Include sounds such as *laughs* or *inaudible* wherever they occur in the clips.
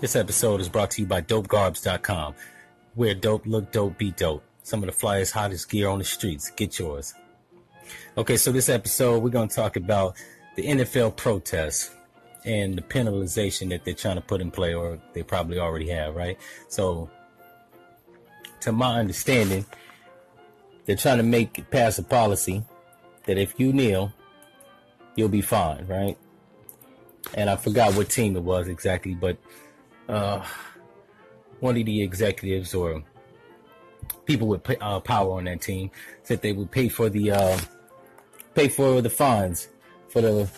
This episode is brought to you by DopeGarbs.com. Where dope look dope, be dope. Some of the flyest, hottest gear on the streets. Get yours. Okay, so this episode we're going to talk about the NFL protests and the penalization that they're trying to put in play, or they probably already have, right? So, to my understanding, they're trying to make pass a policy that if you kneel, you'll be fine, right? And I forgot what team it was exactly, but uh, one of the executives or people with uh, power on that team said they would pay for the uh, pay for the fines for the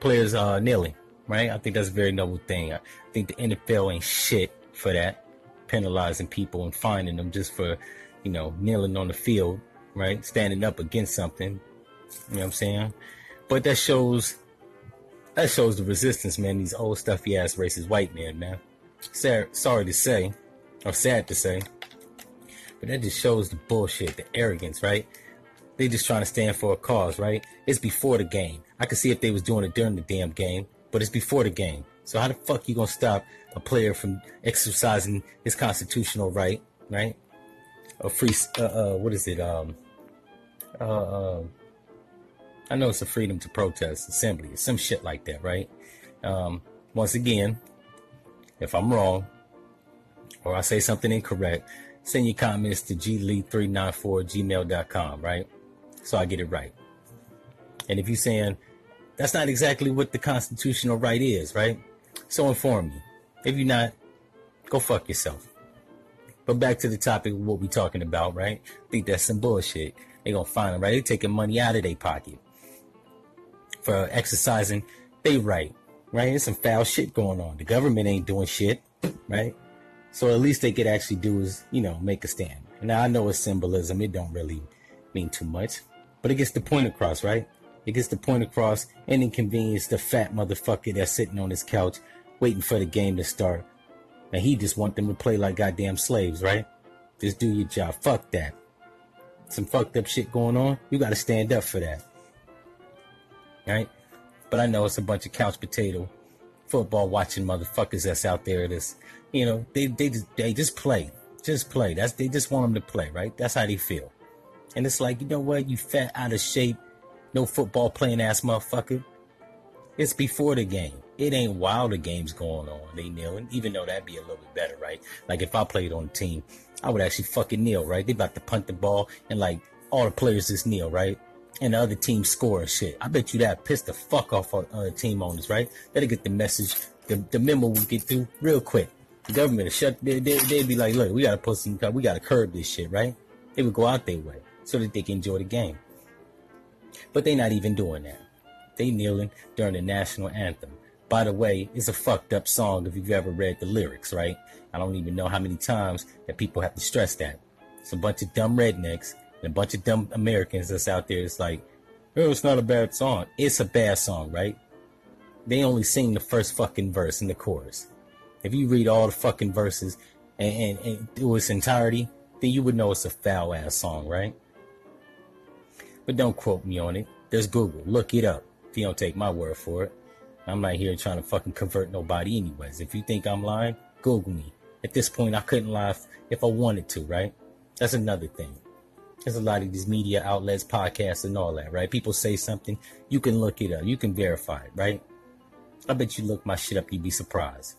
players uh, kneeling. Right? I think that's a very noble thing. I think the NFL ain't shit for that, penalizing people and fining them just for you know kneeling on the field, right? Standing up against something. You know what I'm saying? But that shows that shows the resistance, man. These old stuffy ass racist white men, man. Sorry to say, or sad to say, but that just shows the bullshit, the arrogance, right? They just trying to stand for a cause, right? It's before the game. I could see if they was doing it during the damn game, but it's before the game. So how the fuck you gonna stop a player from exercising his constitutional right, right? A free, uh, uh what is it? Um, uh, uh I know it's a freedom to protest, assembly, some shit like that, right? Um, once again, if I'm wrong or I say something incorrect, send your comments to glee394 gmail.com, right? So I get it right. And if you're saying that's not exactly what the constitutional right is, right? So inform me. If you're not, go fuck yourself. But back to the topic of what we're talking about, right? I think that's some bullshit. They're gonna find them, right? They taking money out of their pocket for exercising they right, right? There's some foul shit going on. The government ain't doing shit, right? So at least they could actually do is, you know, make a stand. Now I know it's symbolism. It don't really mean too much, but it gets the point across, right? It gets the point across and inconvenience the fat motherfucker that's sitting on his couch waiting for the game to start. And he just want them to play like goddamn slaves, right? Just do your job. Fuck that. Some fucked up shit going on. You gotta stand up for that right? But I know it's a bunch of couch potato football watching motherfuckers that's out there. That's you know they they just, they just play, just play. That's they just want them to play, right? That's how they feel. And it's like you know what, you fat out of shape, no football playing ass motherfucker. It's before the game. It ain't while the game's going on. They kneeling, even though that'd be a little bit better, right? Like if I played on a team, I would actually fucking kneel, right? They about to punt the ball and like all the players just kneel, right? And the other team score shit. I bet you that pissed the fuck off on other team owners, right? That'll get the message, the, the memo will get through real quick. The government will shut, they, they, they'd be like, look, we gotta put some, we gotta curb this shit, right? They would go out their way so that they can enjoy the game. But they're not even doing that. They kneeling during the national anthem. By the way, it's a fucked up song if you've ever read the lyrics, right? I don't even know how many times that people have to stress that. It's a bunch of dumb rednecks a bunch of dumb Americans that's out there. It's like, oh, it's not a bad song. It's a bad song, right? They only sing the first fucking verse in the chorus. If you read all the fucking verses and, and, and through its entirety, then you would know it's a foul ass song, right? But don't quote me on it. There's Google. Look it up. If you don't take my word for it. I'm not here trying to fucking convert nobody anyways. If you think I'm lying, Google me. At this point, I couldn't lie if I wanted to, right? That's another thing. There's a lot of these media outlets, podcasts, and all that, right? People say something, you can look it up, you can verify it, right? I bet you look my shit up, you'd be surprised.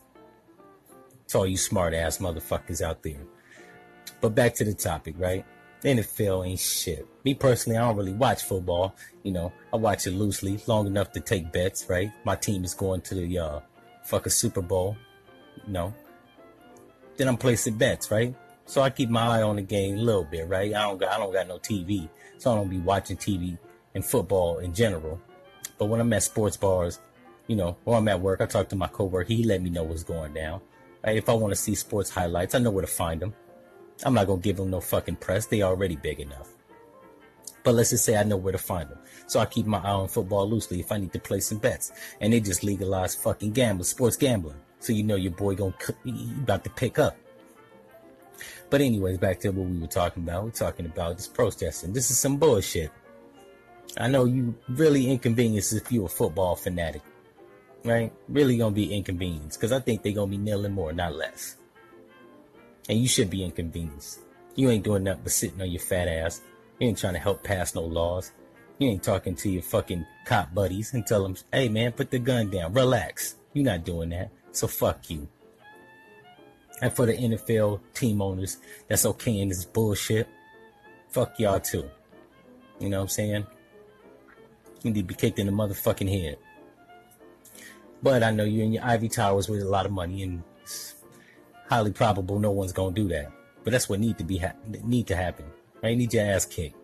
It's all you smart ass motherfuckers out there. But back to the topic, right? NFL ain't shit. Me personally, I don't really watch football. You know, I watch it loosely, long enough to take bets, right? My team is going to the uh, fuck a Super Bowl, you know. Then I'm placing bets, right? So I keep my eye on the game a little bit, right? I don't got I don't got no TV, so I don't be watching TV and football in general. But when I'm at sports bars, you know, or I'm at work, I talk to my coworker. He let me know what's going down. Right? If I want to see sports highlights, I know where to find them. I'm not gonna give them no fucking press. They already big enough. But let's just say I know where to find them. So I keep my eye on football loosely if I need to play some bets. And they just legalize fucking gambling, sports gambling. So you know your boy gonna about to pick up. But anyways, back to what we were talking about. We're talking about this protesting. This is some bullshit. I know you really inconvenience if you're a football fanatic. right? Really gonna be inconvenienced because I think they're gonna be kneeling more, not less. And you should be inconvenienced. You ain't doing nothing but sitting on your fat ass. You ain't trying to help pass no laws. You ain't talking to your fucking cop buddies and tell them, hey man, put the gun down, relax. You're not doing that. So fuck you. And for the NFL team owners that's okay in this bullshit, fuck y'all too. You know what I'm saying? You need to be kicked in the motherfucking head. But I know you're in your Ivy Towers with a lot of money, and it's highly probable no one's gonna do that. But that's what need to be ha- need to happen. Right? Need your ass kicked.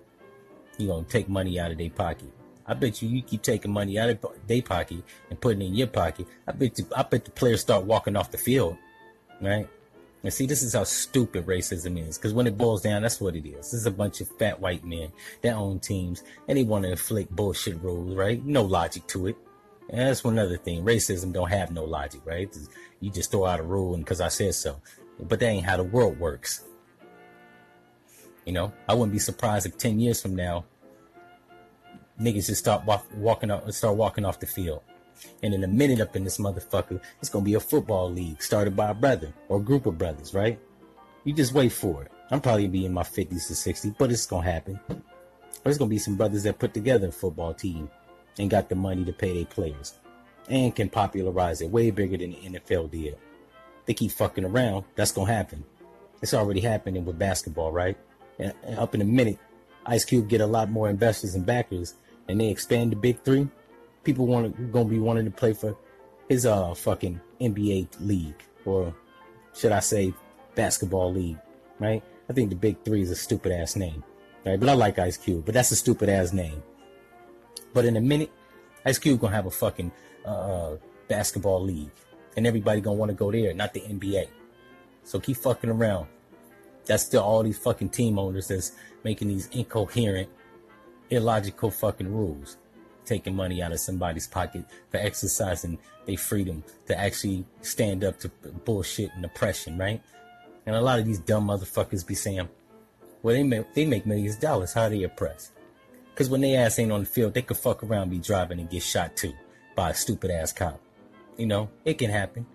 You gonna take money out of their pocket. I bet you you keep taking money out of their pocket and putting it in your pocket. I bet you, I bet the players start walking off the field, right? And see, this is how stupid racism is. Because when it boils down, that's what it is. This is a bunch of fat white men that own teams and they want to inflict bullshit rules, right? No logic to it. And that's one other thing. Racism don't have no logic, right? You just throw out a rule because I said so. But that ain't how the world works. You know, I wouldn't be surprised if 10 years from now, niggas just start walk, walking off, start walking off the field. And in a minute up in this motherfucker, it's gonna be a football league started by a brother or a group of brothers, right? You just wait for it. I'm probably be in my 50s to 60s, but it's gonna happen. There's gonna be some brothers that put together a football team and got the money to pay their players and can popularize it way bigger than the NFL did. They keep fucking around, that's gonna happen. It's already happening with basketball, right? And up in a minute, Ice Cube get a lot more investors and backers, and they expand the Big Three people want gonna be wanting to play for his uh fucking NBA league or should I say basketball league, right? I think the Big Three is a stupid ass name, right? But I like Ice Cube, but that's a stupid ass name. But in a minute, Ice Cube gonna have a fucking uh, uh basketball league, and everybody gonna want to go there, not the NBA. So keep fucking around. That's still all these fucking team owners that's making these incoherent, illogical fucking rules taking money out of somebody's pocket for exercising their freedom to actually stand up to bullshit and oppression, right? And a lot of these dumb motherfuckers be saying, well, they make, they make millions of dollars. How they oppress? Because when they ass ain't on the field, they could fuck around, be driving and get shot too by a stupid ass cop. You know, it can happen.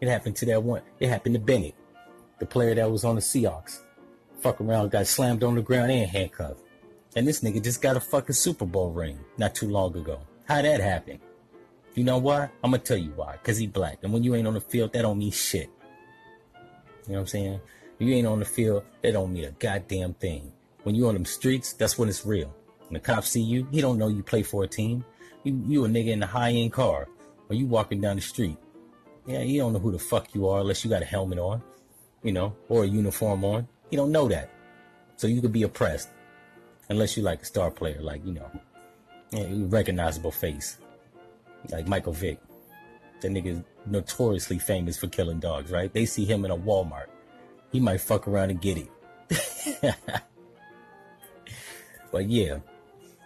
It happened to that one. It happened to Bennett, the player that was on the Seahawks. Fuck around, got slammed on the ground and handcuffed. And this nigga just got a fucking Super Bowl ring not too long ago. How that happen? You know why? I'm gonna tell you why. Cause he black. And when you ain't on the field, that don't mean shit. You know what I'm saying? you ain't on the field, that don't mean a goddamn thing. When you on them streets, that's when it's real. When the cops see you, he don't know you play for a team. You, you a nigga in a high end car, or you walking down the street. Yeah, he don't know who the fuck you are unless you got a helmet on, you know, or a uniform on. He don't know that. So you could be oppressed unless you like a star player, like you know, recognizable face, like Michael Vick. That nigga notoriously famous for killing dogs, right? They see him in a Walmart, he might fuck around and get it. *laughs* but yeah,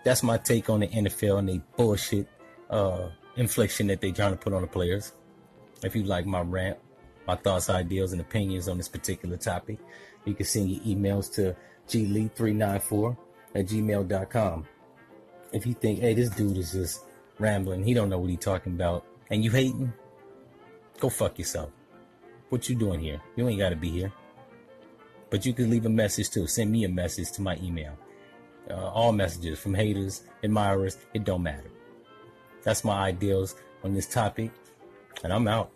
that's my take on the NFL and the bullshit uh, infliction that they trying to put on the players. If you like my rant, my thoughts, ideas, and opinions on this particular topic, you can send your emails to glee394 at gmail.com. If you think, hey, this dude is just rambling, he don't know what he talking about, and you hating, go fuck yourself. What you doing here? You ain't gotta be here. But you can leave a message too. Send me a message to my email. Uh, all messages from haters, admirers, it don't matter. That's my ideals on this topic, and I'm out.